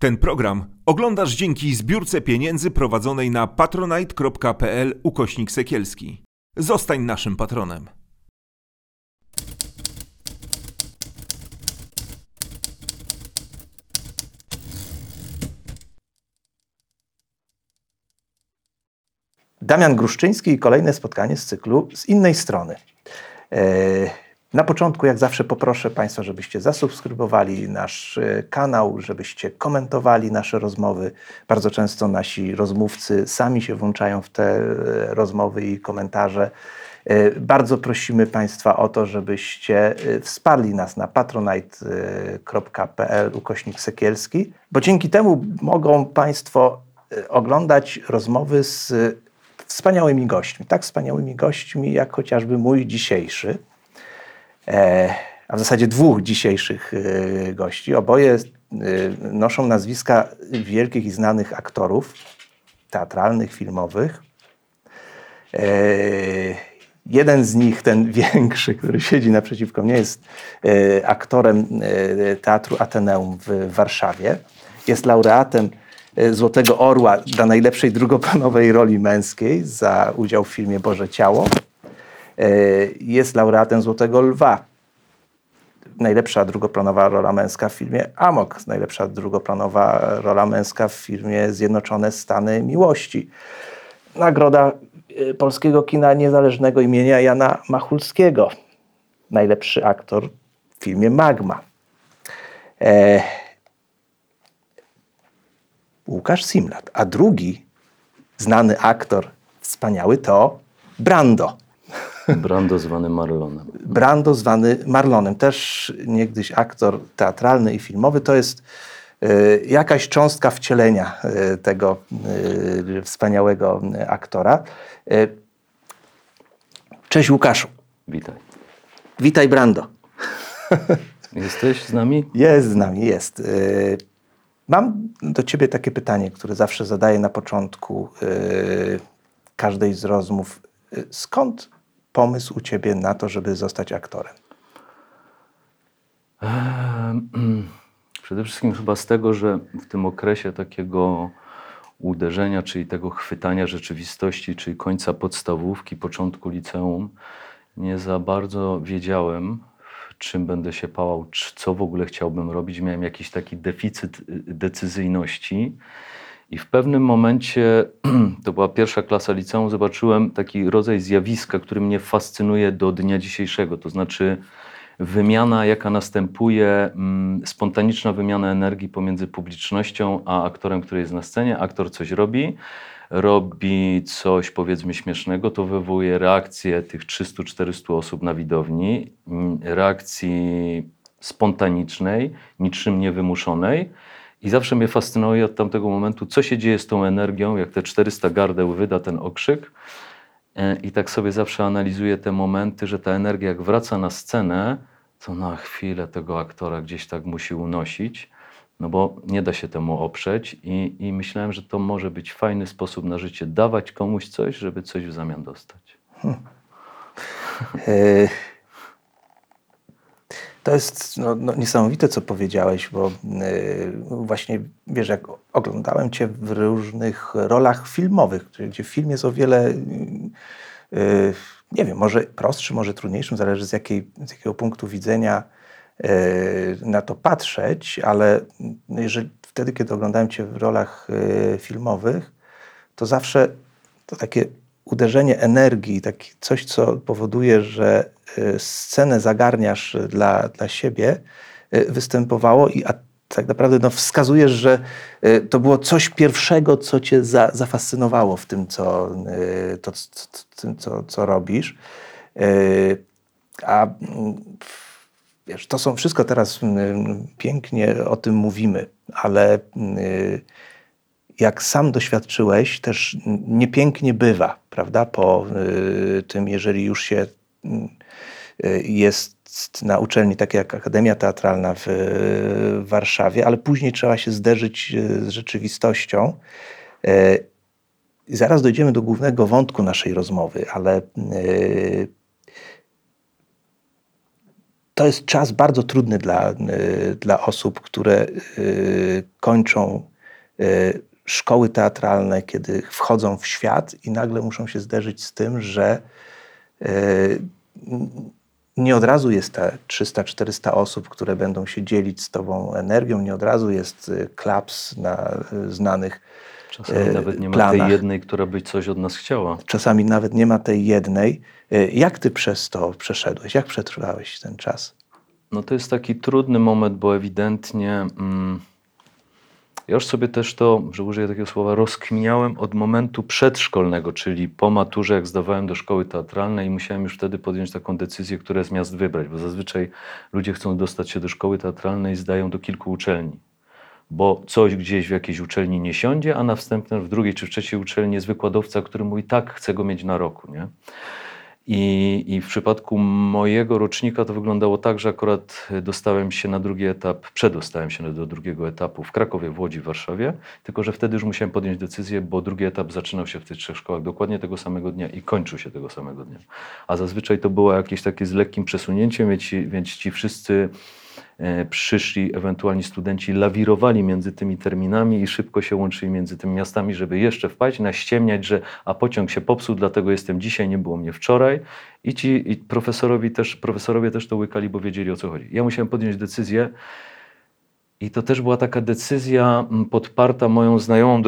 Ten program oglądasz dzięki zbiórce pieniędzy prowadzonej na patronite.pl ukośnik sekielski. Zostań naszym patronem. Damian Gruszczyński i kolejne spotkanie z cyklu z innej strony. E, na początku, jak zawsze, poproszę Państwa, żebyście zasubskrybowali nasz e, kanał, żebyście komentowali nasze rozmowy. Bardzo często nasi rozmówcy sami się włączają w te e, rozmowy i komentarze. Bardzo prosimy Państwa o to, żebyście wsparli nas na patronite.pl ukośnik Sekielski, bo dzięki temu mogą Państwo oglądać rozmowy z wspaniałymi gośćmi. Tak wspaniałymi gośćmi, jak chociażby mój dzisiejszy, a w zasadzie dwóch dzisiejszych e, gości. Oboje e, noszą nazwiska wielkich i znanych aktorów teatralnych, filmowych. E, jeden z nich, ten większy, który siedzi naprzeciwko mnie, jest e, aktorem e, Teatru Ateneum w Warszawie. Jest laureatem E, Złotego Orła dla najlepszej drugoplanowej roli męskiej za udział w filmie Boże Ciało. E, jest laureatem Złotego Lwa. Najlepsza drugoplanowa rola męska w filmie Amok. Najlepsza drugoplanowa rola męska w filmie Zjednoczone Stany Miłości. Nagroda e, polskiego kina niezależnego imienia Jana Machulskiego. Najlepszy aktor w filmie Magma. Łukasz Simlat. A drugi znany aktor, wspaniały, to Brando. Brando zwany Marlonem. Brando zwany Marlonem. Też niegdyś aktor teatralny i filmowy. To jest y, jakaś cząstka wcielenia y, tego y, wspaniałego aktora. Cześć Łukaszu. Witaj. Witaj Brando. Jesteś z nami? Jest z nami, jest. Mam do Ciebie takie pytanie, które zawsze zadaję na początku każdej z rozmów. Skąd pomysł u Ciebie na to, żeby zostać aktorem? Przede wszystkim chyba z tego, że w tym okresie takiego uderzenia, czyli tego chwytania rzeczywistości, czyli końca podstawówki, początku liceum, nie za bardzo wiedziałem, czym będę się pałał, co w ogóle chciałbym robić. Miałem jakiś taki deficyt y, decyzyjności. I w pewnym momencie, to była pierwsza klasa liceum, zobaczyłem taki rodzaj zjawiska, który mnie fascynuje do dnia dzisiejszego. To znaczy wymiana, jaka następuje, mm, spontaniczna wymiana energii pomiędzy publicznością a aktorem, który jest na scenie. Aktor coś robi, robi coś powiedzmy śmiesznego, to wywołuje reakcję tych 300-400 osób na widowni, mm, reakcji spontanicznej, niczym niewymuszonej. I zawsze mnie fascynuje od tamtego momentu, co się dzieje z tą energią, jak te 400 gardeł wyda ten okrzyk. E, I tak sobie zawsze analizuję te momenty, że ta energia, jak wraca na scenę, to na chwilę tego aktora gdzieś tak musi unosić no bo nie da się temu oprzeć i, i myślałem, że to może być fajny sposób na życie, dawać komuś coś, żeby coś w zamian dostać. Hmm. To jest no, no, niesamowite, co powiedziałeś, bo e, właśnie wiesz, jak oglądałem Cię w różnych rolach filmowych, gdzie film jest o wiele, e, nie wiem, może prostszym, może trudniejszym, zależy z, jakiej, z jakiego punktu widzenia na to patrzeć, ale jeżeli wtedy, kiedy oglądałem Cię w rolach filmowych, to zawsze to takie uderzenie energii, takie coś, co powoduje, że scenę zagarniasz dla, dla siebie, e, występowało i a tak naprawdę no, wskazujesz, że to było coś pierwszego, co cię za, zafascynowało w tym, co, to, co, co robisz. A Wiesz, to są wszystko teraz mm, pięknie o tym mówimy, ale y, jak sam doświadczyłeś, też niepięknie bywa, prawda? Po y, tym, jeżeli już się y, jest na uczelni, tak jak Akademia Teatralna w Warszawie, ale później trzeba się zderzyć z rzeczywistością. I zaraz dojdziemy do głównego wątku naszej rozmowy, ale to jest czas bardzo trudny dla, dla osób, które kończą szkoły teatralne, kiedy wchodzą w świat i nagle muszą się zderzyć z tym, że nie od razu jest te 300-400 osób, które będą się dzielić z tobą energią, nie od razu jest klaps na znanych Czasami nawet nie ma planach. tej jednej, która by coś od nas chciała. Czasami nawet nie ma tej jednej. Jak ty przez to przeszedłeś? Jak przetrwałeś ten czas? No to jest taki trudny moment, bo ewidentnie mm, ja już sobie też to, że użyję takiego słowa, rozkminiałem od momentu przedszkolnego, czyli po maturze, jak zdawałem do szkoły teatralnej i musiałem już wtedy podjąć taką decyzję, które z miast wybrać, bo zazwyczaj ludzie chcą dostać się do szkoły teatralnej i zdają do kilku uczelni bo coś gdzieś w jakiejś uczelni nie siądzie, a na w drugiej czy w trzeciej uczelni jest wykładowca, który mówi tak, chcę go mieć na roku. Nie? I, I, w przypadku mojego rocznika to wyglądało tak, że akurat dostałem się na drugi etap, przedostałem się do drugiego etapu w Krakowie, w Łodzi, w Warszawie, tylko że wtedy już musiałem podjąć decyzję, bo drugi etap zaczynał się w tych trzech szkołach dokładnie tego samego dnia i kończył się tego samego dnia. A zazwyczaj to było jakieś takie z lekkim przesunięciem, więc ci, więc ci wszyscy przyszli ewentualni studenci lawirowali między tymi terminami i szybko się łączyli między tymi miastami, żeby jeszcze wpaść, naściemniać, że a pociąg się popsuł, dlatego jestem dzisiaj, nie było mnie wczoraj. I ci i profesorowi też, profesorowie też to łykali, bo wiedzieli o co chodzi. Ja musiałem podjąć decyzję, i to też była taka decyzja podparta moją znajomą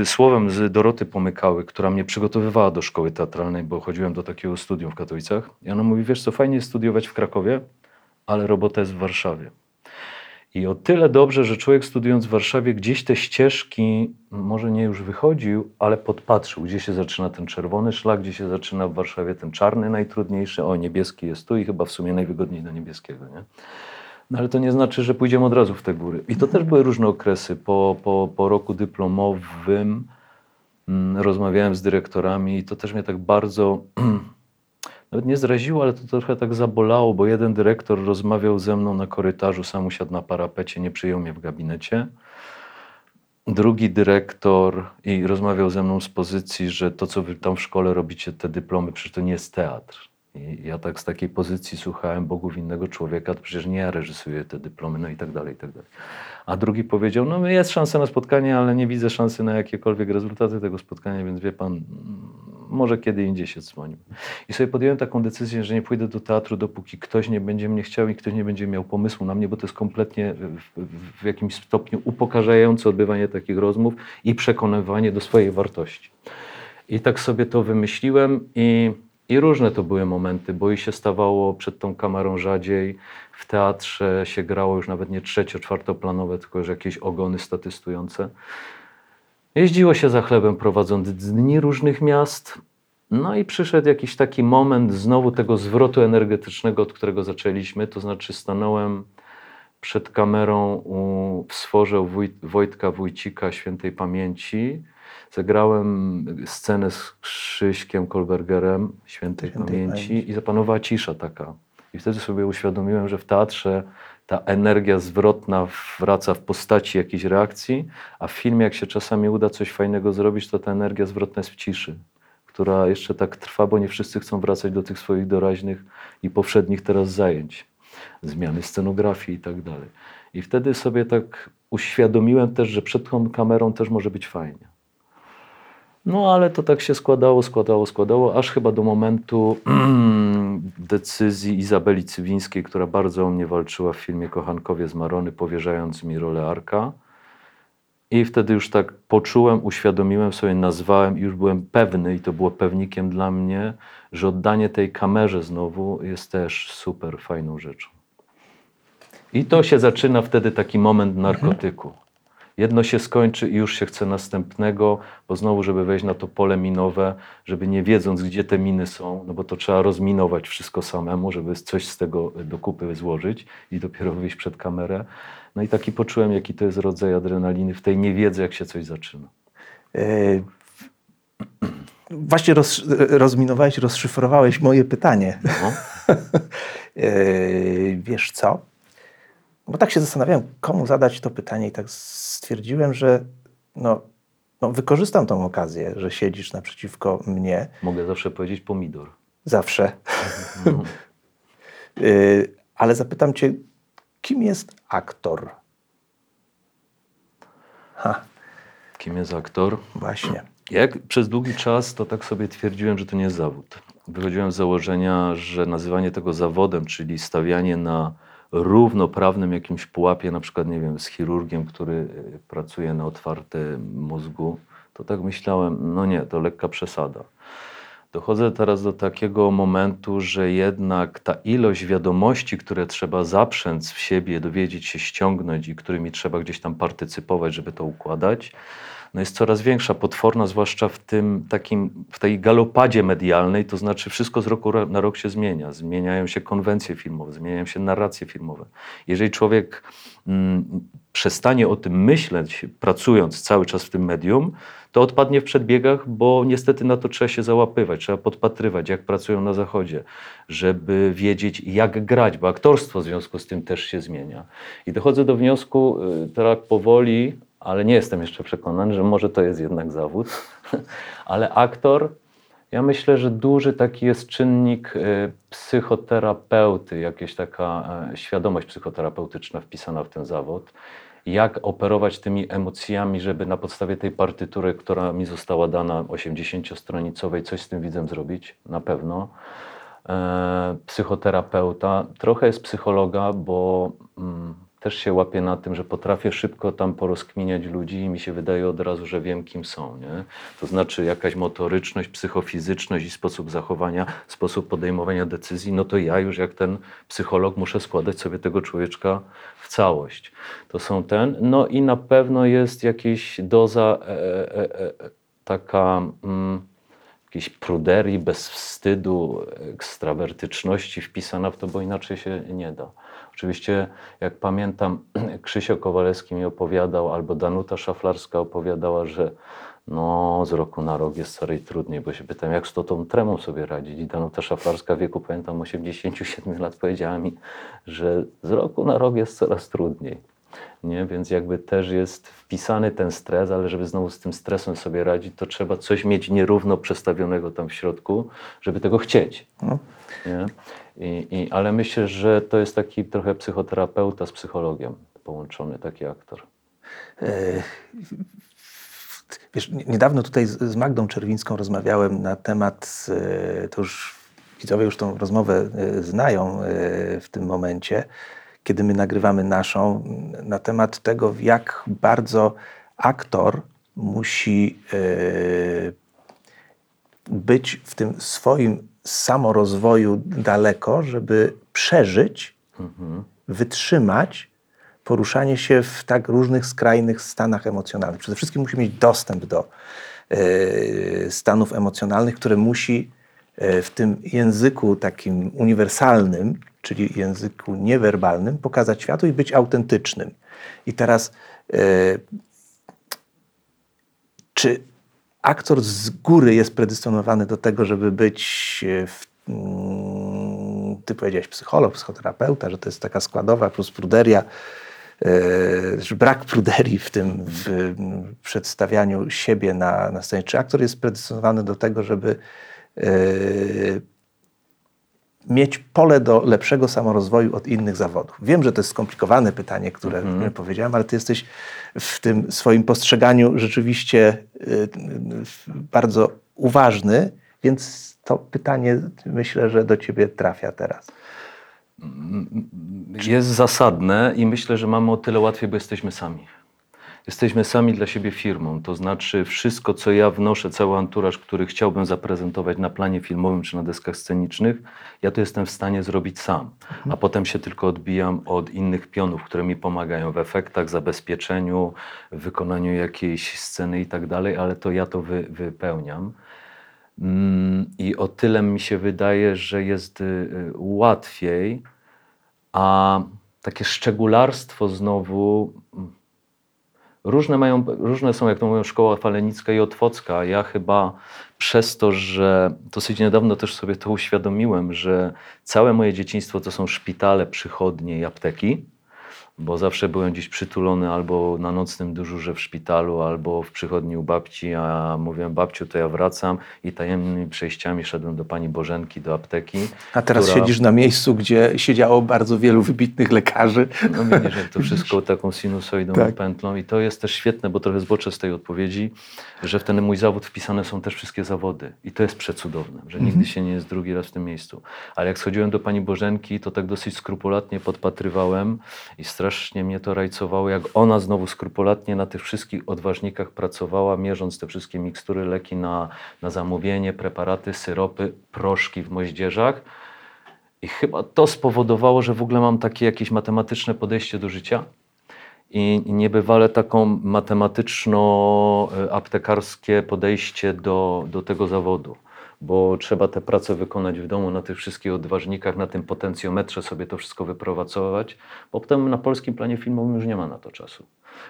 e, słowem z Doroty Pomykały, która mnie przygotowywała do szkoły teatralnej, bo chodziłem do takiego studium w Katowicach. I ona mówi, wiesz co, fajnie jest studiować w Krakowie, ale robota jest w Warszawie. I o tyle dobrze, że człowiek studiując w Warszawie gdzieś te ścieżki, może nie już wychodził, ale podpatrzył, gdzie się zaczyna ten czerwony szlak, gdzie się zaczyna w Warszawie ten czarny, najtrudniejszy, o niebieski jest tu i chyba w sumie najwygodniej do niebieskiego. Nie? No ale to nie znaczy, że pójdziemy od razu w te góry. I to też były różne okresy. Po, po, po roku dyplomowym mm, rozmawiałem z dyrektorami i to też mnie tak bardzo nawet nie zraziło, ale to trochę tak zabolało, bo jeden dyrektor rozmawiał ze mną na korytarzu, sam usiadł na parapecie, nie przyjął mnie w gabinecie. Drugi dyrektor i rozmawiał ze mną z pozycji, że to, co wy tam w szkole robicie, te dyplomy, przecież to nie jest teatr. I ja tak z takiej pozycji słuchałem Bogów innego człowieka, to przecież nie ja reżysuję te dyplomy, no i tak dalej, i tak dalej. A drugi powiedział, no jest szansa na spotkanie, ale nie widzę szansy na jakiekolwiek rezultaty tego spotkania, więc wie pan, może kiedy indziej się dzwonił. I sobie podjąłem taką decyzję, że nie pójdę do teatru, dopóki ktoś nie będzie mnie chciał i ktoś nie będzie miał pomysłu na mnie, bo to jest kompletnie w, w jakimś stopniu upokarzające odbywanie takich rozmów i przekonywanie do swojej wartości. I tak sobie to wymyśliłem i, i różne to były momenty, bo i się stawało przed tą kamerą rzadziej. W teatrze się grało już nawet nie trzecio, czwartoplanowe, tylko już jakieś ogony statystujące. Jeździło się za chlebem prowadząc dni różnych miast. No i przyszedł jakiś taki moment znowu tego zwrotu energetycznego, od którego zaczęliśmy. To znaczy stanąłem przed kamerą u, w sworze Wójt, Wojtka Wójcika świętej pamięci. Zagrałem scenę z Krzyśkiem Kolbergerem świętej, świętej pamięci, pamięci i zapanowała cisza taka. I wtedy sobie uświadomiłem, że w teatrze ta energia zwrotna wraca w postaci jakiejś reakcji, a w filmie, jak się czasami uda coś fajnego zrobić, to ta energia zwrotna jest w ciszy, która jeszcze tak trwa, bo nie wszyscy chcą wracać do tych swoich doraźnych i powszednich teraz zajęć, zmiany scenografii i tak dalej. I wtedy sobie tak uświadomiłem też, że przed tą kamerą też może być fajnie. No ale to tak się składało, składało, składało, aż chyba do momentu decyzji Izabeli Cywińskiej, która bardzo o mnie walczyła w filmie Kochankowie z Marony, powierzając mi rolę Arka. I wtedy już tak poczułem, uświadomiłem sobie, nazwałem i już byłem pewny, i to było pewnikiem dla mnie, że oddanie tej kamerze znowu jest też super fajną rzeczą. I to się zaczyna wtedy taki moment narkotyku. Jedno się skończy i już się chce następnego, bo znowu, żeby wejść na to pole minowe, żeby nie wiedząc, gdzie te miny są, no bo to trzeba rozminować wszystko samemu, żeby coś z tego do kupy złożyć i dopiero wyjść przed kamerę. No i taki poczułem, jaki to jest rodzaj adrenaliny w tej niewiedzy, jak się coś zaczyna. Yy, właśnie roz, rozminowałeś, rozszyfrowałeś moje pytanie. No. yy, wiesz co? Bo tak się zastanawiałem, komu zadać to pytanie i tak stwierdziłem, że no, no wykorzystam tą okazję, że siedzisz naprzeciwko mnie. Mogę zawsze powiedzieć pomidor. Zawsze. Mhm. Y, Ale zapytam cię, kim jest aktor? Ha, Kim jest aktor? właśnie. Jak przez długi czas to tak sobie twierdziłem, że to nie jest zawód. Wychodziłem z założenia, że nazywanie tego zawodem, czyli stawianie na równoprawnym jakimś pułapie, na przykład, nie wiem, z chirurgiem, który y, pracuje na otwartym mózgu, to tak myślałem, no nie, to lekka przesada. Dochodzę teraz do takiego momentu, że jednak ta ilość wiadomości, które trzeba zaprzęc w siebie, dowiedzieć się, ściągnąć i którymi trzeba gdzieś tam partycypować, żeby to układać, no jest coraz większa, potworna, zwłaszcza w tym takim, w tej galopadzie medialnej, to znaczy wszystko z roku na rok się zmienia. Zmieniają się konwencje filmowe, zmieniają się narracje filmowe. Jeżeli człowiek mm, przestanie o tym myśleć, pracując cały czas w tym medium, to odpadnie w przedbiegach, bo niestety na to trzeba się załapywać, trzeba podpatrywać, jak pracują na zachodzie, żeby wiedzieć, jak grać, bo aktorstwo w związku z tym też się zmienia. I dochodzę do wniosku, y, tak powoli, ale nie jestem jeszcze przekonany, że może to jest jednak zawód, ale aktor, ja myślę, że duży taki jest czynnik y, psychoterapeuty, jakaś taka y, świadomość psychoterapeutyczna wpisana w ten zawód. Jak operować tymi emocjami, żeby na podstawie tej partytury, która mi została dana 80-stronicowej, coś z tym widzem zrobić? Na pewno. E, psychoterapeuta, trochę jest psychologa, bo mm, też się łapię na tym, że potrafię szybko tam porozkminiać ludzi i mi się wydaje od razu, że wiem, kim są. Nie? To znaczy jakaś motoryczność, psychofizyczność i sposób zachowania, sposób podejmowania decyzji, no to ja już jak ten psycholog muszę składać sobie tego człowieczka w całość. To są ten. No i na pewno jest jakaś doza e, e, e, taka... Mm, jakiejś pruderii, bez wstydu, ekstrawertyczności wpisana w to, bo inaczej się nie da. Oczywiście, jak pamiętam, Krzysio Kowalewski mi opowiadał, albo Danuta Szaflarska opowiadała, że no, z roku na rok jest coraz trudniej, bo się pytam, jak z tą tremą sobie radzić. I Danuta Szaflarska w wieku, pamiętam, 87 lat powiedziała mi, że z roku na rok jest coraz trudniej. Nie? Więc jakby też jest wpisany ten stres, ale żeby znowu z tym stresem sobie radzić, to trzeba coś mieć nierówno przestawionego tam w środku, żeby tego chcieć. No. Nie? I, i, ale myślę, że to jest taki trochę psychoterapeuta z psychologiem połączony, taki aktor. E, wiesz, niedawno tutaj z Magdą Czerwińską rozmawiałem na temat, e, to już widzowie już tą rozmowę e, znają w tym momencie, kiedy my nagrywamy naszą, na temat tego, jak bardzo aktor musi być w tym swoim samorozwoju daleko, żeby przeżyć, mhm. wytrzymać poruszanie się w tak różnych skrajnych stanach emocjonalnych. Przede wszystkim musi mieć dostęp do y, stanów emocjonalnych, które musi y, w tym języku takim uniwersalnym, czyli języku niewerbalnym, pokazać światu i być autentycznym. I teraz, y, czy aktor z góry jest predysponowany do tego, żeby być e, w, mm, ty powiedziałeś psycholog, psychoterapeuta, że to jest taka składowa plus pruderia, e, brak pruderii w tym w przedstawianiu siebie na, na scenie. Czy aktor jest predysponowany do tego, żeby e, mieć pole do lepszego samorozwoju od innych zawodów? Wiem, że to jest skomplikowane pytanie, które mm. powiedziałem, ale ty jesteś w tym swoim postrzeganiu rzeczywiście y, bardzo uważny, więc to pytanie myślę, że do ciebie trafia teraz. Jest zasadne i myślę, że mamy o tyle łatwiej, bo jesteśmy sami. Jesteśmy sami dla siebie firmą, to znaczy wszystko, co ja wnoszę, cały anturaż, który chciałbym zaprezentować na planie filmowym czy na deskach scenicznych, ja to jestem w stanie zrobić sam. A potem się tylko odbijam od innych pionów, które mi pomagają w efektach, zabezpieczeniu, wykonaniu jakiejś sceny i tak dalej, ale to ja to wy, wypełniam. Mm, I o tyle mi się wydaje, że jest y, y, łatwiej, a takie szczególarstwo znowu Różne, mają, różne są, jak to mówią, szkoła falenicka i otwocka. Ja chyba przez to, że dosyć niedawno też sobie to uświadomiłem, że całe moje dzieciństwo to są szpitale, przychodnie i apteki, bo zawsze byłem gdzieś przytulony albo na nocnym dyżurze w szpitalu, albo w przychodni u babci, a mówiłem babciu, to ja wracam i tajemnymi przejściami szedłem do pani Bożenki, do apteki. A teraz która- siedzisz na miejscu, gdzie siedziało bardzo wielu wybitnych lekarzy. No widzisz, jak to wszystko taką sinusoidą Tak. i pętlą i to jest też świetne, bo trochę zboczę z tej odpowiedzi, że w ten mój zawód wpisane są też wszystkie zawody i to jest przecudowne, że nigdy się nie jest drugi raz w tym miejscu. Ale jak schodziłem do pani Bożenki, to tak dosyć skrupulatnie podpatrywałem i strasznie mnie to rajcowało, jak ona znowu skrupulatnie na tych wszystkich odważnikach pracowała, mierząc te wszystkie mikstury, leki na, na zamówienie, preparaty, syropy, proszki w moździerzach. I chyba to spowodowało, że w ogóle mam takie jakieś matematyczne podejście do życia i niebywale taką matematyczno-aptekarskie podejście do, do tego zawodu, bo trzeba tę pracę wykonać w domu na tych wszystkich odważnikach, na tym potencjometrze sobie to wszystko wypracować, bo potem na polskim planie filmowym już nie ma na to czasu.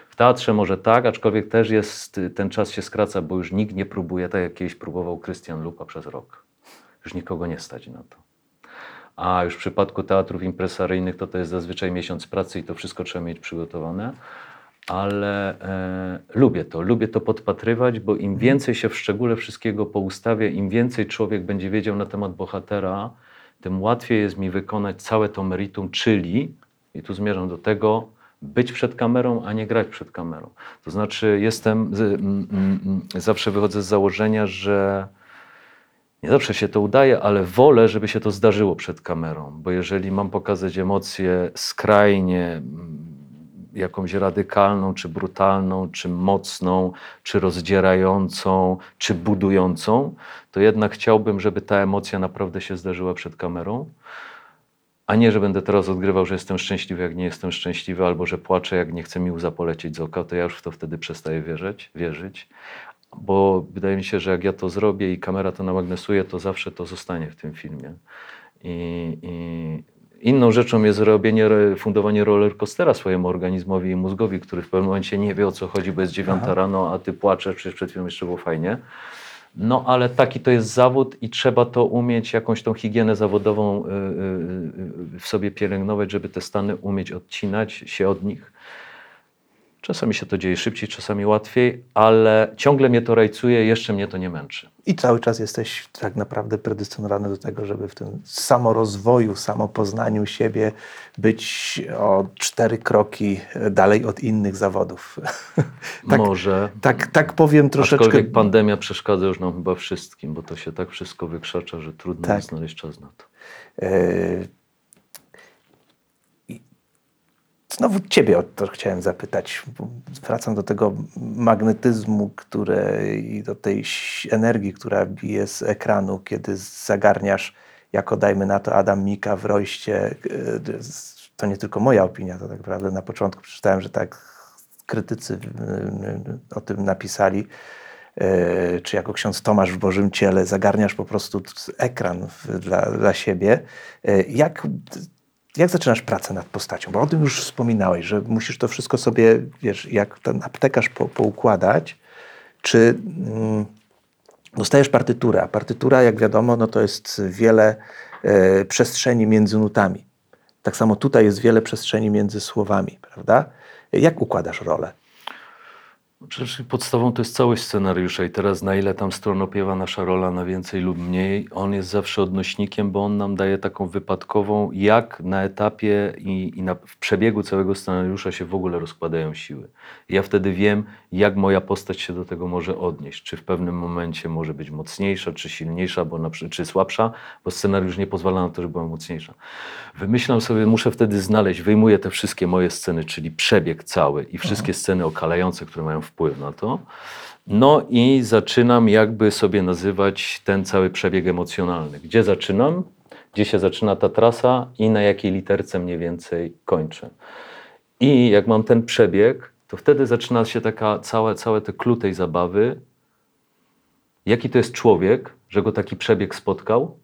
W teatrze może tak, aczkolwiek też jest, ten czas się skraca, bo już nikt nie próbuje, tak jak kiedyś próbował Krystian Lupa przez rok. Już nikogo nie stać na to. A już w przypadku teatrów impresaryjnych to to jest zazwyczaj miesiąc pracy i to wszystko trzeba mieć przygotowane. Ale e, lubię to, lubię to podpatrywać, bo im więcej się w szczególe wszystkiego poustawię, im więcej człowiek będzie wiedział na temat bohatera, tym łatwiej jest mi wykonać całe to meritum, czyli, i tu zmierzam do tego, być przed kamerą, a nie grać przed kamerą. To znaczy, jestem, z, mm, mm, zawsze wychodzę z założenia, że nie zawsze się to udaje, ale wolę, żeby się to zdarzyło przed kamerą, bo jeżeli mam pokazać emocję skrajnie jakąś radykalną, czy brutalną, czy mocną, czy rozdzierającą, czy budującą, to jednak chciałbym, żeby ta emocja naprawdę się zdarzyła przed kamerą, a nie, że będę teraz odgrywał, że jestem szczęśliwy, jak nie jestem szczęśliwy, albo że płaczę, jak nie chce mi łza polecieć z oka, to ja już w to wtedy przestaję wierzyć, wierzyć bo wydaje mi się, że jak ja to zrobię i kamera to namagnesuje, to zawsze to zostanie w tym filmie. I, i inną rzeczą jest robienie, fundowanie rollercoastera swojemu organizmowi i mózgowi, który w pewnym momencie nie wie o co chodzi, bo jest dziewiąta Aha. rano, a ty płaczesz, przecież przed chwilą jeszcze było fajnie. No ale taki to jest zawód i trzeba to umieć, jakąś tą higienę zawodową y, y, y, w sobie pielęgnować, żeby te stany umieć odcinać się od nich. Czasami się to dzieje szybciej, czasami łatwiej, ale ciągle mnie to rajcuje, jeszcze mnie to nie męczy. I cały czas jesteś tak naprawdę predysponowany do tego, żeby w tym samorozwoju, samopoznaniu siebie być o cztery kroki dalej od innych zawodów. tak, Może. tak, tak powiem troszeczkę. Aczkolwiek pandemia przeszkadza już nam chyba wszystkim, bo to się tak wszystko wykrzacza, że trudno Tak. jest znaleźć czas na to. Yy, i Znowu Ciebie o to chciałem zapytać. Wracam do tego magnetyzmu które, i do tej energii, która bije z ekranu, kiedy zagarniasz, jako dajmy na to Adam Mika w Rojście. To nie tylko moja opinia, to tak naprawdę na początku przeczytałem, że tak krytycy yy, o tym napisali. Yy, czy jako ksiądz Tomasz w Bożym Ciele zagarniasz po prostu ekran dla, dla siebie. Yy, Jak, jak zaczynasz pracę nad postacią? Bo o tym już wspominałeś, że musisz to wszystko sobie, wiesz, jak ten aptekarz po, poukładać, czy mm, dostajesz partyturę, a partytura, jak wiadomo, no to jest wiele e, przestrzeni między nutami. Tak samo tutaj jest wiele przestrzeni między słowami, prawda? Jak układasz rolę? Czyli podstawą to jest całość scenariusza i teraz na ile tam stron opiewa nasza rola, na więcej lub mniej, on jest zawsze odnośnikiem, bo on nam daje taką wypadkową, jak na etapie i, i na, w przebiegu całego scenariusza się w ogóle rozkładają siły. Ja wtedy wiem, jak moja postać się do tego może odnieść. Czy w pewnym momencie może być mocniejsza, czy silniejsza, bo na, czy słabsza, bo scenariusz nie pozwala na to, żeby była mocniejsza. Wymyślam sobie, muszę wtedy znaleźć, wyjmuję te wszystkie moje sceny, czyli przebieg cały i wszystkie sceny okalające, które mają wpływ na to. No i zaczynam jakby sobie nazywać ten cały przebieg emocjonalny. Gdzie zaczynam, gdzie się zaczyna ta trasa i na jakiej literce mniej więcej kończę. I jak mam ten przebieg, to wtedy zaczyna się taka całe, całe te clue tej zabawy. Jaki to jest człowiek, że go taki przebieg spotkał?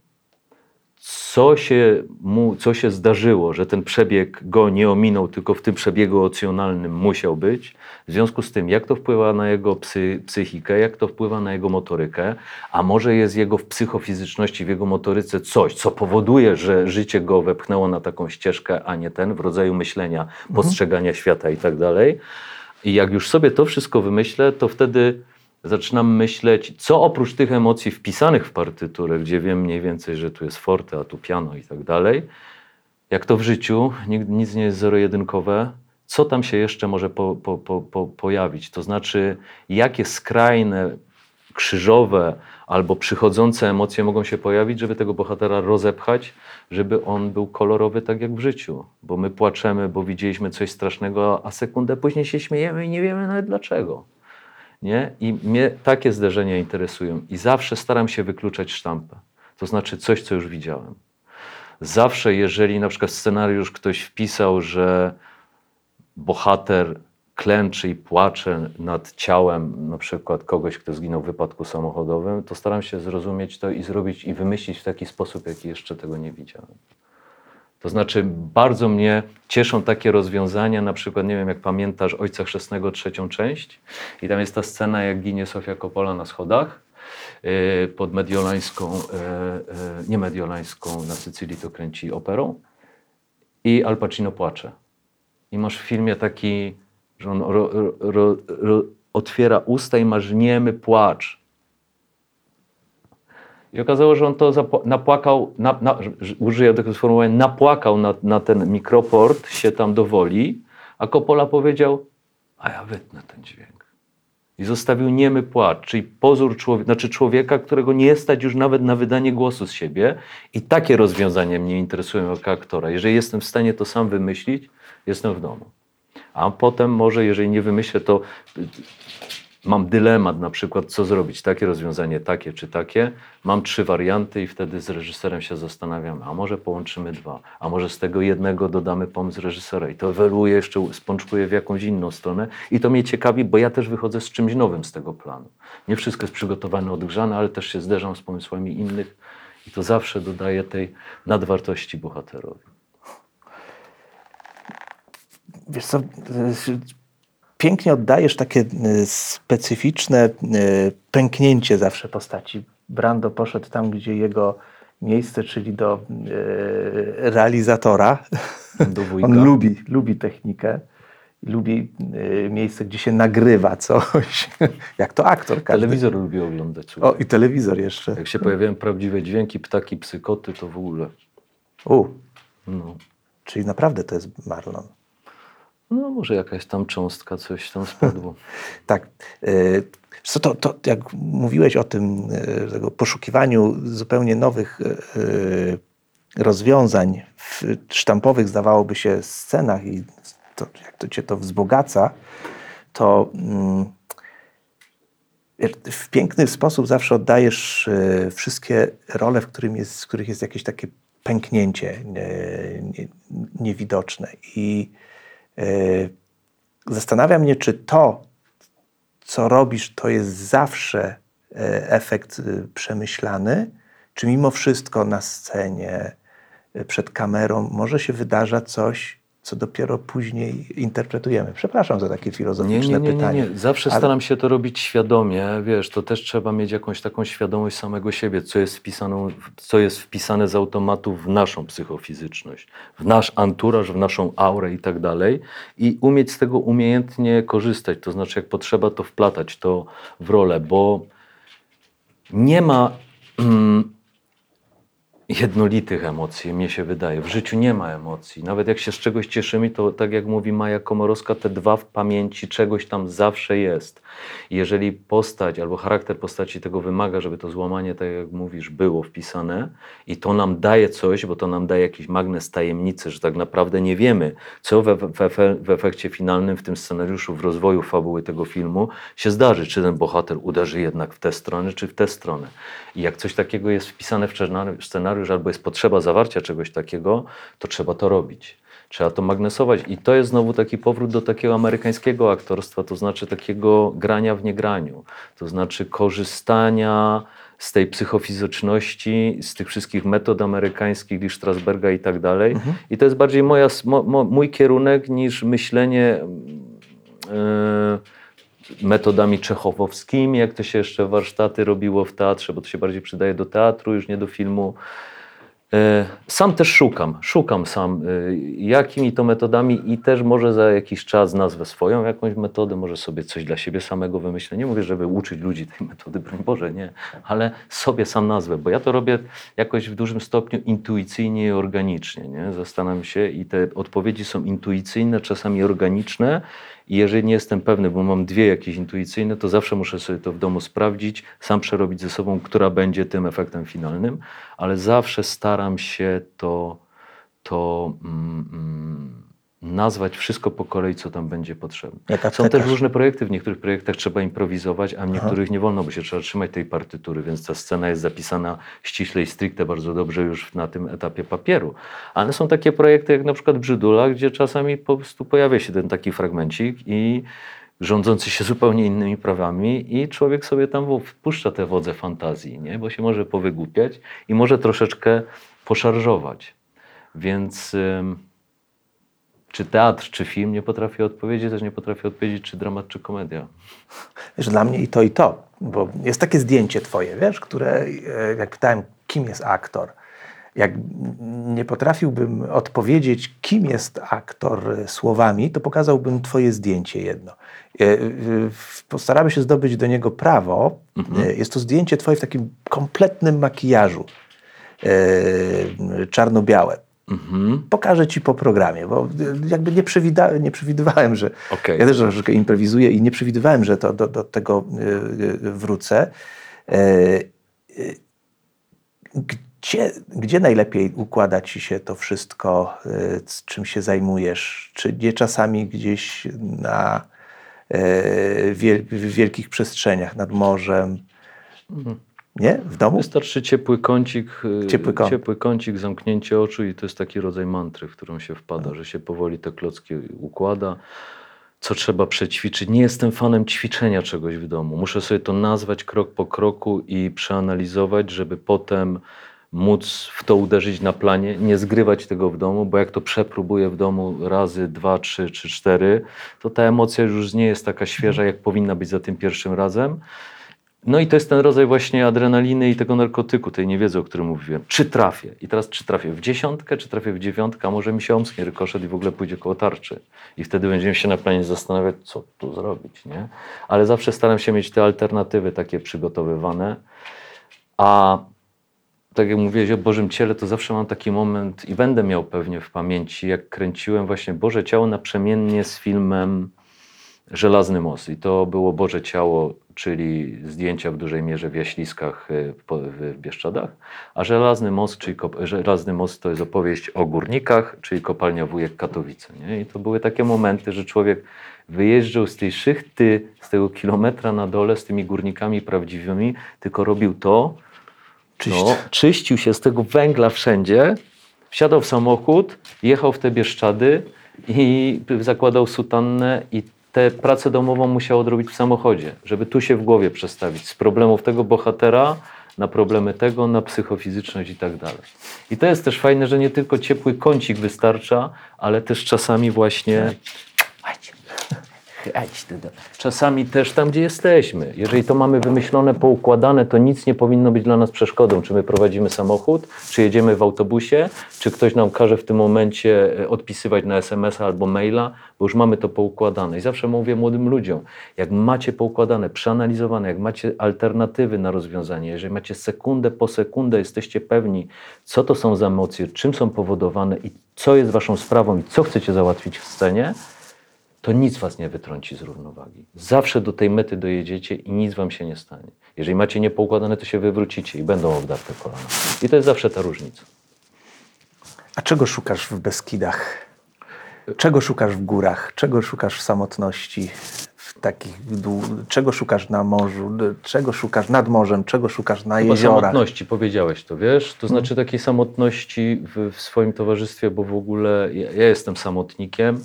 Co się mu, co się zdarzyło, że ten przebieg go nie ominął, tylko w tym przebiegu emocjonalnym musiał być. W związku z tym, jak to wpływa na jego psy, psychikę, jak to wpływa na jego motorykę, a może jest jego w psychofizyczności, w jego motoryce coś, co powoduje, że życie go wepchnęło na taką ścieżkę, a nie ten, w rodzaju myślenia, postrzegania świata i tak dalej. I jak już sobie to wszystko wymyślę, to wtedy zaczynam myśleć, co oprócz tych emocji wpisanych w partyturę, gdzie wiem mniej więcej, że tu jest forte, a tu piano i tak dalej, jak to w życiu, nic, nie jest zero-jedynkowe, co tam się jeszcze może po, po, po, pojawić? To znaczy, jakie skrajne, krzyżowe albo przychodzące emocje mogą się pojawić, żeby tego bohatera rozepchać, żeby on był kolorowy tak jak w życiu. Bo my płaczemy, bo widzieliśmy coś strasznego, a sekundę później się śmiejemy i nie wiemy nawet dlaczego. Nie? I mnie takie zdarzenia interesują. I zawsze staram się wykluczać sztampę. To znaczy coś, co już widziałem. Zawsze, jeżeli na przykład scenariusz ktoś wpisał, że bohater klęczy i płacze nad ciałem na przykład kogoś, kto zginął w wypadku samochodowym, to staram się zrozumieć to i zrobić i wymyślić w taki sposób, jaki jeszcze tego nie widziałem. To znaczy, bardzo mnie cieszą takie rozwiązania, na przykład, nie wiem, jak pamiętasz Ojca Chrzestnego trzecią część i tam jest ta scena, jak ginie Sofia Coppola na schodach yy, pod mediolańską, yy, yy, nie mediolańską, na Sycylii to kręci operą i Al Pacino płacze. I masz w filmie taki, że on ro, ro, ro, otwiera usta i masz niemy płacz. I okazało, że on to napłakał, na, na, użyję tego sformułowania, napłakał na, na ten mikroport, się tam dowoli, a Coppola powiedział, a ja wytnę ten dźwięk. I zostawił niemy płacz, czyli pozór człowieka, znaczy człowieka, którego nie stać już nawet na wydanie głosu z siebie. I takie rozwiązania mnie interesują jako aktora. Jeżeli jestem w stanie to sam wymyślić, jestem w domu. A potem może, jeżeli nie wymyślę, to mam dylemat na przykład, co zrobić, takie rozwiązanie, takie czy takie. Mam trzy warianty i wtedy z reżyserem się zastanawiam, a może połączymy dwa, a może z tego jednego dodamy pomysł reżysera i to ewoluuje jeszcze, spączkuje w jakąś inną stronę i to mnie ciekawi, bo ja też wychodzę z czymś nowym z tego planu. Nie wszystko jest przygotowane, odgrzane, ale też się zderzam z pomysłami innych i to zawsze dodaje tej nadwartości bohaterowi. Wiesz co, pięknie oddajesz takie y, specyficzne y, pęknięcie zawsze postaci. Brando poszedł tam, gdzie jego miejsce, czyli do y, realizatora. Do On lubi, lubi technikę. Lubi miejsce, gdzie się nagrywa coś. Jak to aktor. Każdy. Telewizor lubi oglądać. Słuchaj. O, i telewizor jeszcze. Jak się pojawiają prawdziwe dźwięki, ptaki, psykoty, to w ogóle. U. No. Czyli naprawdę to jest Marlon. No może jakaś tam cząstka, coś tam spadło. tak. E, co to, to, jak mówiłeś o tym e, tego poszukiwaniu zupełnie nowych e, rozwiązań w sztampowych, zdawałoby się, scenach i to, jak to cię to wzbogaca, to mm, w piękny sposób zawsze oddajesz wszystkie role, w, którym jest, w których jest jakieś takie pęknięcie niewidoczne. I zastanawia mnie, czy to, co robisz, to jest zawsze e, efekt e, przemyślany, czy mimo wszystko na scenie, przed kamerą może się wydarza coś, co dopiero później interpretujemy. Przepraszam za takie filozoficzne nie, nie, nie, pytanie. Nie, nie. Zawsze ale... staram się to robić świadomie, wiesz, to też trzeba mieć jakąś taką świadomość samego siebie, co jest, wpisaną, co jest wpisane z automatu w naszą psychofizyczność, w nasz anturaż, w naszą aurę i tak dalej i umieć z tego umiejętnie korzystać, to znaczy jak potrzeba to wplatać to w rolę, bo nie ma... Jednolitych emocji, mnie się wydaje. W życiu nie ma emocji. Nawet jak się z czegoś cieszymy, to tak jak mówi Maja Komorowska, te dwa w pamięci czegoś tam zawsze jest. Jeżeli postać albo charakter postaci tego wymaga, żeby to złamanie, tak jak mówisz, było wpisane i to nam daje coś, bo to nam daje jakiś magnes tajemnicy, że tak naprawdę nie wiemy, co we, we, w efekcie finalnym w tym scenariuszu, w rozwoju fabuły tego filmu się zdarzy. Czy ten bohater uderzy jednak w tę stronę, czy w tę stronę. I jak coś takiego jest wpisane w scenariusz, scenariusz, albo jest potrzeba zawarcia czegoś takiego, to trzeba to robić. Trzeba to magnesować. I to jest znowu taki powrót do takiego amerykańskiego aktorstwa, to znaczy takiego grania w niegraniu, to znaczy korzystania z tej psychofizyczności, z tych wszystkich metod amerykańskich, Strasberga i tak dalej. Mhm. I to jest bardziej moja, mój kierunek niż myślenie e, metodami czechowskimi, jak to się jeszcze warsztaty robiło w teatrze, bo to się bardziej przydaje do teatru, już nie do filmu. E, Sam też szukam, szukam sam, e, jakimi to metodami i też może za jakiś czas nazwę swoją jakąś metodę, może sobie coś dla siebie samego wymyślę. Nie mówię, żeby uczyć ludzi tej metody, broń Boże, nie, ale sobie sam nazwę, bo ja to robię jakoś w dużym stopniu intuicyjnie i organicznie, nie? Zastanawiam się i te odpowiedzi są intuicyjne, czasami organiczne i jeżeli nie jestem pewny, bo mam dwie jakieś intuicyjne, to zawsze muszę sobie to w domu sprawdzić, sam przerobić ze sobą, która będzie tym efektem finalnym, ale zawsze staram się to, to mm, mm, nazwać wszystko po kolei, co tam będzie potrzebne. Jak Są też różne projekty, w niektórych projektach trzeba improwizować, a w niektórych nie wolno, bo się trzeba trzymać tej partytury, więc ta scena jest zapisana ściśle i stricte bardzo dobrze już na tym etapie papieru. Ale są takie projekty jak na przykład Brzydula, gdzie czasami po prostu pojawia się ten taki fragmencik i rządzący się zupełnie innymi prawami i człowiek sobie tam wpuszcza te wodze fantazji, nie? bo się może powygłupiać i może troszeczkę poszarżować. Więc... ym, czy teatr, czy film, nie potrafię odpowiedzieć, też nie potrafię odpowiedzieć, czy dramat, czy komedia. Wiesz, dla mnie i to, i to. Bo jest takie zdjęcie twoje, wiesz, które, e, jak pytałem, kim jest aktor, jak nie potrafiłbym odpowiedzieć, kim jest aktor e, słowami, to pokazałbym twoje zdjęcie jedno. E, Postaramy się zdobyć do niego prawo. E, Jest to zdjęcie twoje w takim kompletnym makijażu. Czarno-białe. Mhm. Pokażę ci po programie, bo jakby nie, przewida- nie przewidywałem, że Okej. ja też troszeczkę improwizuję i nie przewidywałem, że to do, do tego e, e, wrócę. E, Gdzie, gdzie najlepiej układa ci się to wszystko, z czym się zajmujesz? Czy nie czasami gdzieś na w wielkich przestrzeniach nad morzem? Nie? W domu? Wystarczy ciepły kącik, y, Ciepły kąt. ciepły kącik, zamknięcie oczu i to jest taki rodzaj mantry, w którą się wpada, że się powoli te klocki układa. Co trzeba przećwiczyć? Nie jestem fanem ćwiczenia czegoś w domu. Muszę sobie to nazwać krok po kroku i przeanalizować, żeby potem móc w to uderzyć na planie, nie zgrywać tego w domu, bo jak to przepróbuję w domu razy dwa, trzy czy cztery, to ta emocja już nie jest taka świeża, jak powinna być za tym pierwszym razem. No i to jest ten rodzaj właśnie adrenaliny i tego narkotyku, tej niewiedzy, o którym mówiłem. Czy trafię? I teraz czy trafię w dziesiątkę, czy trafię w dziewiątkę, a może mi się omsknie rykoszet i w ogóle pójdzie koło tarczy. I wtedy będziemy się na planie zastanawiać, co tu zrobić, nie? Ale zawsze staram się mieć te alternatywy takie przygotowywane. A tak jak mówiłeś o Bożym Ciele, to zawsze mam taki moment i będę miał pewnie w pamięci, jak kręciłem właśnie Boże Ciało naprzemiennie z filmem Żelazny Most. I to było Boże Ciało, czyli zdjęcia w dużej mierze w Jaśliskach y, w, Bieszczadach, a Żelazny Most, czyli Żelazny Most to jest opowieść o górnikach, czyli kopalnia Wujek Katowice. Nie? I to były takie momenty, że człowiek wyjeżdżał z tej szychty, z tego kilometra na dole z tymi górnikami prawdziwymi, tylko robił to, Czyść. no, czyścił się z tego węgla wszędzie, wsiadał w samochód, jechał w te Bieszczady i zakładał sutannę i tę pracę domową musiał odrobić w samochodzie, żeby tu się w głowie przestawić z problemów tego bohatera na problemy tego, na psychofizyczność i tak dalej. I to jest też fajne, że nie tylko ciepły kącik wystarcza, ale też czasami właśnie Czasami też tam, gdzie jesteśmy. Jeżeli to mamy wymyślone, poukładane, to nic nie powinno być dla nas przeszkodą. Czy my prowadzimy samochód, czy jedziemy w autobusie, czy ktoś nam każe w tym momencie e, odpisywać na SMS-a albo maila, bo już mamy to poukładane. I zawsze mówię młodym ludziom, jak macie poukładane, przeanalizowane, jak macie alternatywy na rozwiązanie, jeżeli macie sekundę po sekundę, jesteście pewni, co to są za emocje, czym są powodowane i co jest waszą sprawą i co chcecie załatwić w scenie, to nic was nie wytrąci z równowagi. Zawsze do tej mety dojedziecie i nic wam się nie stanie. Jeżeli macie niepoukładane, to się wywrócicie i będą obdarte kolana. I to jest zawsze ta różnica. A czego szukasz w Beskidach? Czego szukasz w górach? Czego szukasz w samotności? W takich, czego szukasz na morzu? Czego szukasz nad morzem? Czego szukasz na O jeziorach? samotności powiedziałeś to, wiesz? To znaczy takiej samotności w, w swoim towarzystwie, bo w ogóle ja, ja jestem samotnikiem.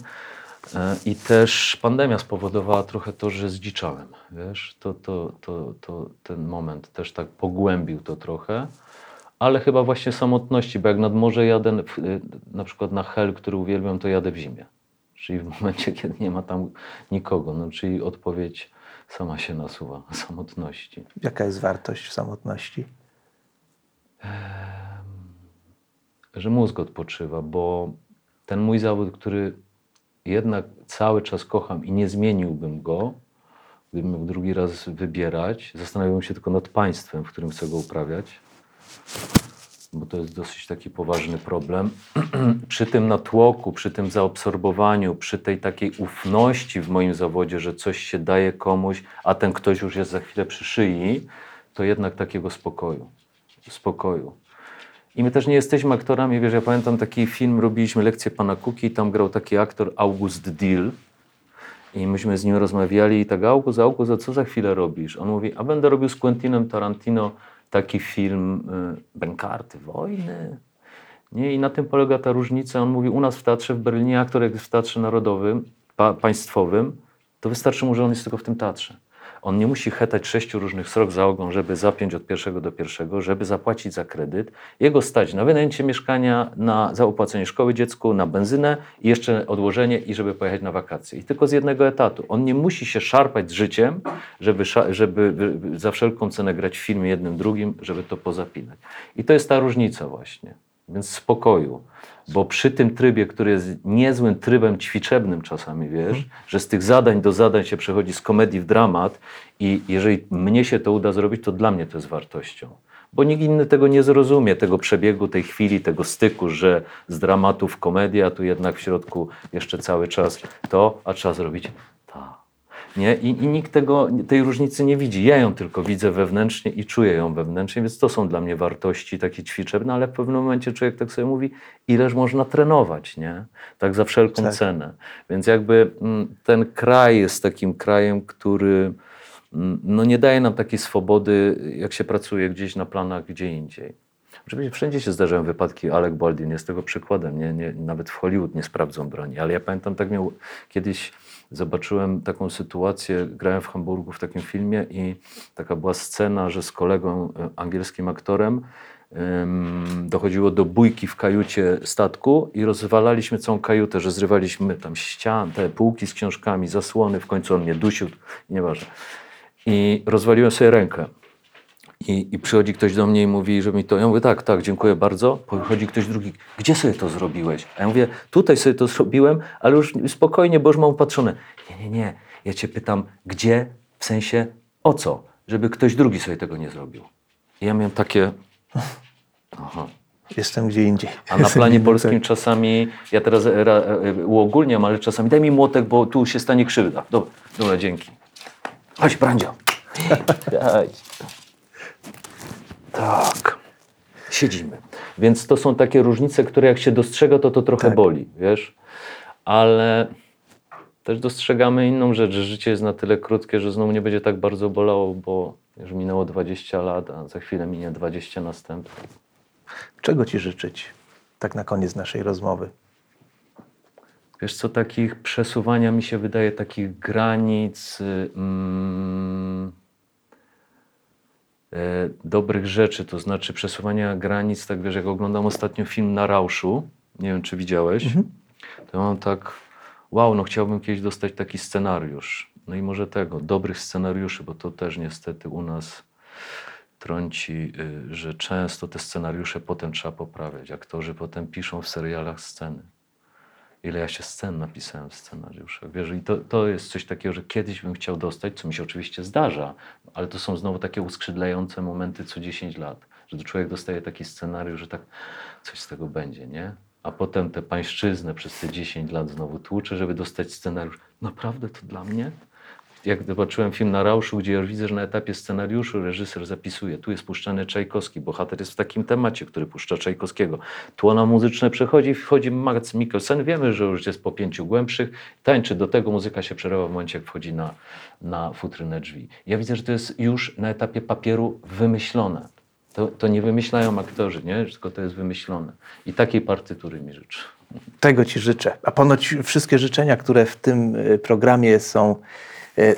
E, I też pandemia spowodowała trochę to, że zdziczałem. Wiesz, to, to, to, to ten moment też tak pogłębił to trochę. Ale chyba właśnie samotności, bo jak nad morze jadę, y, na przykład na Hel, który uwielbiam, to jadę w zimie. Czyli w momencie, kiedy nie ma tam nikogo. No, czyli odpowiedź sama się nasuwa, samotności. Jaka jest wartość w samotności? że mózg odpoczywa, bo ten mój zawód, który jednak cały czas kocham i nie zmieniłbym go, gdybym mógł drugi raz wybierać, zastanawiałbym się tylko nad państwem, w którym chcę go uprawiać, bo to jest dosyć taki poważny problem. przy tym natłoku, przy tym zaabsorbowaniu, przy tej takiej ufności w moim zawodzie, że coś się daje komuś, a ten ktoś już jest za chwilę przy szyi, to jednak takiego spokoju. Spokoju. I my też nie jesteśmy aktorami, wiesz, ja pamiętam taki film, robiliśmy lekcję pana Kuki tam grał taki aktor August Dill i myśmy z nim rozmawiali i tak, August, August, a co za chwilę robisz? On mówi, a będę robił z Quentinem Tarantino taki film y, Bękarty Wojny. Nie? I na tym polega ta różnica. On mówi, u nas w teatrze w Berlinie aktor jak jest w teatrze narodowym, pa, państwowym, to wystarczy mu, że on jest tylko w tym teatrze. On nie musi hetać sześciu różnych srok za ogon, żeby zapiąć od pierwszego do pierwszego, żeby zapłacić za kredyt. Jego stać na wynajęcie mieszkania, na zaopłacenie szkoły dziecku, na benzynę i jeszcze odłożenie i żeby pojechać na wakacje. I tylko z jednego etatu. On nie musi się szarpać z życiem, żeby, żeby za wszelką cenę grać w filmie jednym, drugim, żeby to pozapinać. I to jest ta różnica właśnie. Więc spokoju. Bo przy tym trybie, który jest niezłym trybem ćwiczebnym czasami, wiesz, że z tych zadań do zadań się przechodzi z komedii w dramat i jeżeli mnie się to uda zrobić, to dla mnie to jest wartością. Bo nikt inny tego nie zrozumie, tego przebiegu, tej chwili, tego styku, że z dramatu w komedię, a tu jednak w środku jeszcze cały czas to, a trzeba zrobić ta. Nie? I, I nikt tego, tej różnicy nie widzi. Ja ją tylko widzę wewnętrznie i czuję ją wewnętrznie, więc to są dla mnie wartości takie ćwiczebne, ale w pewnym momencie człowiek tak sobie mówi, ileż można trenować, nie? Tak za wszelką Tak. cenę. Więc jakby mm, ten kraj jest takim krajem, który mm, no nie daje nam takiej swobody, jak się pracuje gdzieś na planach gdzie indziej. Oczywiście wszędzie się zdarzają wypadki. Alec Baldwin jest tego przykładem. Nie, nie, nawet w Hollywood nie sprawdzą broni. Ale ja pamiętam, tak miał kiedyś zobaczyłem taką sytuację, grałem w Hamburgu w takim filmie i taka była scena, że z kolegą e, angielskim aktorem em, dochodziło do bójki w kajucie statku i rozwalaliśmy całą kajutę, że zrywaliśmy tam ścian, te półki z książkami, zasłony, w końcu on mnie dusił, nieważne. I rozwaliłem sobie rękę. I, I przychodzi ktoś do mnie i mówi, że mi to. Ja mówię, tak, tak, dziękuję bardzo. Podchodzi ktoś drugi, gdzie sobie to zrobiłeś? A ja mówię, tutaj sobie to zrobiłem, ale już spokojnie, bo już mam upatrzone. Nie, nie, nie. Ja cię pytam, gdzie, w sensie o co? Żeby ktoś drugi sobie tego nie zrobił. I ja miałem takie. Aha. Jestem gdzie indziej. A na planie polskim czasami, ja teraz e, ra- e, uogólniam, ale czasami daj mi młotek, bo tu się stanie krzywda. Dobra, dobra, dzięki. Chodź, Brandzio. Daj. Tak. Siedzimy. Więc to są takie różnice, które jak się dostrzega, to to trochę Tak. boli, wiesz? Ale też dostrzegamy inną rzecz, że życie jest na tyle krótkie, że znowu nie będzie tak bardzo bolało, bo już minęło 20 lat, a za chwilę minie 20 następnych. Czego ci życzyć? Tak na koniec naszej rozmowy. Wiesz co, takich przesuwania mi się wydaje, takich granic, y, mm, dobrych rzeczy, to znaczy przesuwania granic, tak wiesz, jak oglądam ostatnio film na Rauszu, nie wiem czy widziałeś, to ja mam tak, wow, no chciałbym kiedyś dostać taki scenariusz. No i może tego, dobrych scenariuszy, bo to też niestety u nas trąci, y, że często te scenariusze potem trzeba poprawiać. Aktorzy potem piszą w serialach sceny ile ja się scen napisałem w scenariuszach. Wiesz, i to, to jest coś takiego, że kiedyś bym chciał dostać, co mi się oczywiście zdarza, ale to są znowu takie uskrzydlające momenty co 10 lat, że człowiek dostaje taki scenariusz, że tak coś z tego będzie, nie? A potem tę pańszczyznę przez te 10 lat znowu tłucze, żeby dostać scenariusz. Naprawdę to dla mnie? Jak zobaczyłem film na Rauszu, gdzie już widzę, że na etapie scenariuszu reżyser zapisuje, tu jest puszczany Czajkowski, bohater jest w takim temacie, który puszcza Czajkowskiego. Tłono muzyczne przechodzi, wchodzi Mats Mikkelsen, wiemy, że już jest po pięciu głębszych, tańczy do tego, muzyka się przerywa w momencie, jak wchodzi na, na futrynę drzwi. Ja widzę, że to jest już na etapie papieru wymyślone. To, to nie wymyślają aktorzy, nie? tylko to jest wymyślone. I takiej partytury mi życzę. Tego Ci życzę. A ponoć wszystkie życzenia, które w tym y, programie są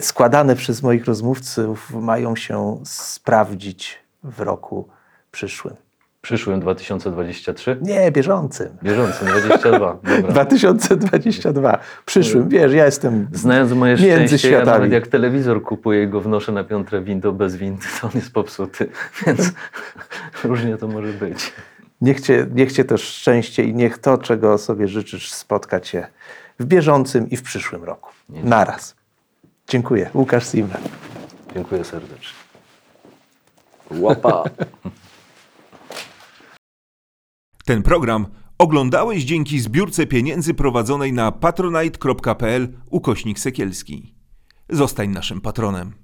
składane przez moich rozmówców, mają się sprawdzić w roku przyszłym. Przyszłym 2023? Nie, bieżącym. Bieżącym 22. Dobra. 2022. Przyszłym, wiesz, ja jestem Znając moje między szczęście, ja światami. nawet jak telewizor kupuję i go wnoszę na piątre windo bez windy, to on jest popsuty, więc różnie to może być. Niech cię, niech cię to szczęście i niech to, czego sobie życzysz, spotka cię w bieżącym i w przyszłym roku. Naraz. Dziękuję. Łukasz Simra. Dziękuję serdecznie. Łapa. Ten program oglądałeś dzięki zbiórce pieniędzy prowadzonej na patronite.pl ukośnik sekielski. Zostań naszym patronem.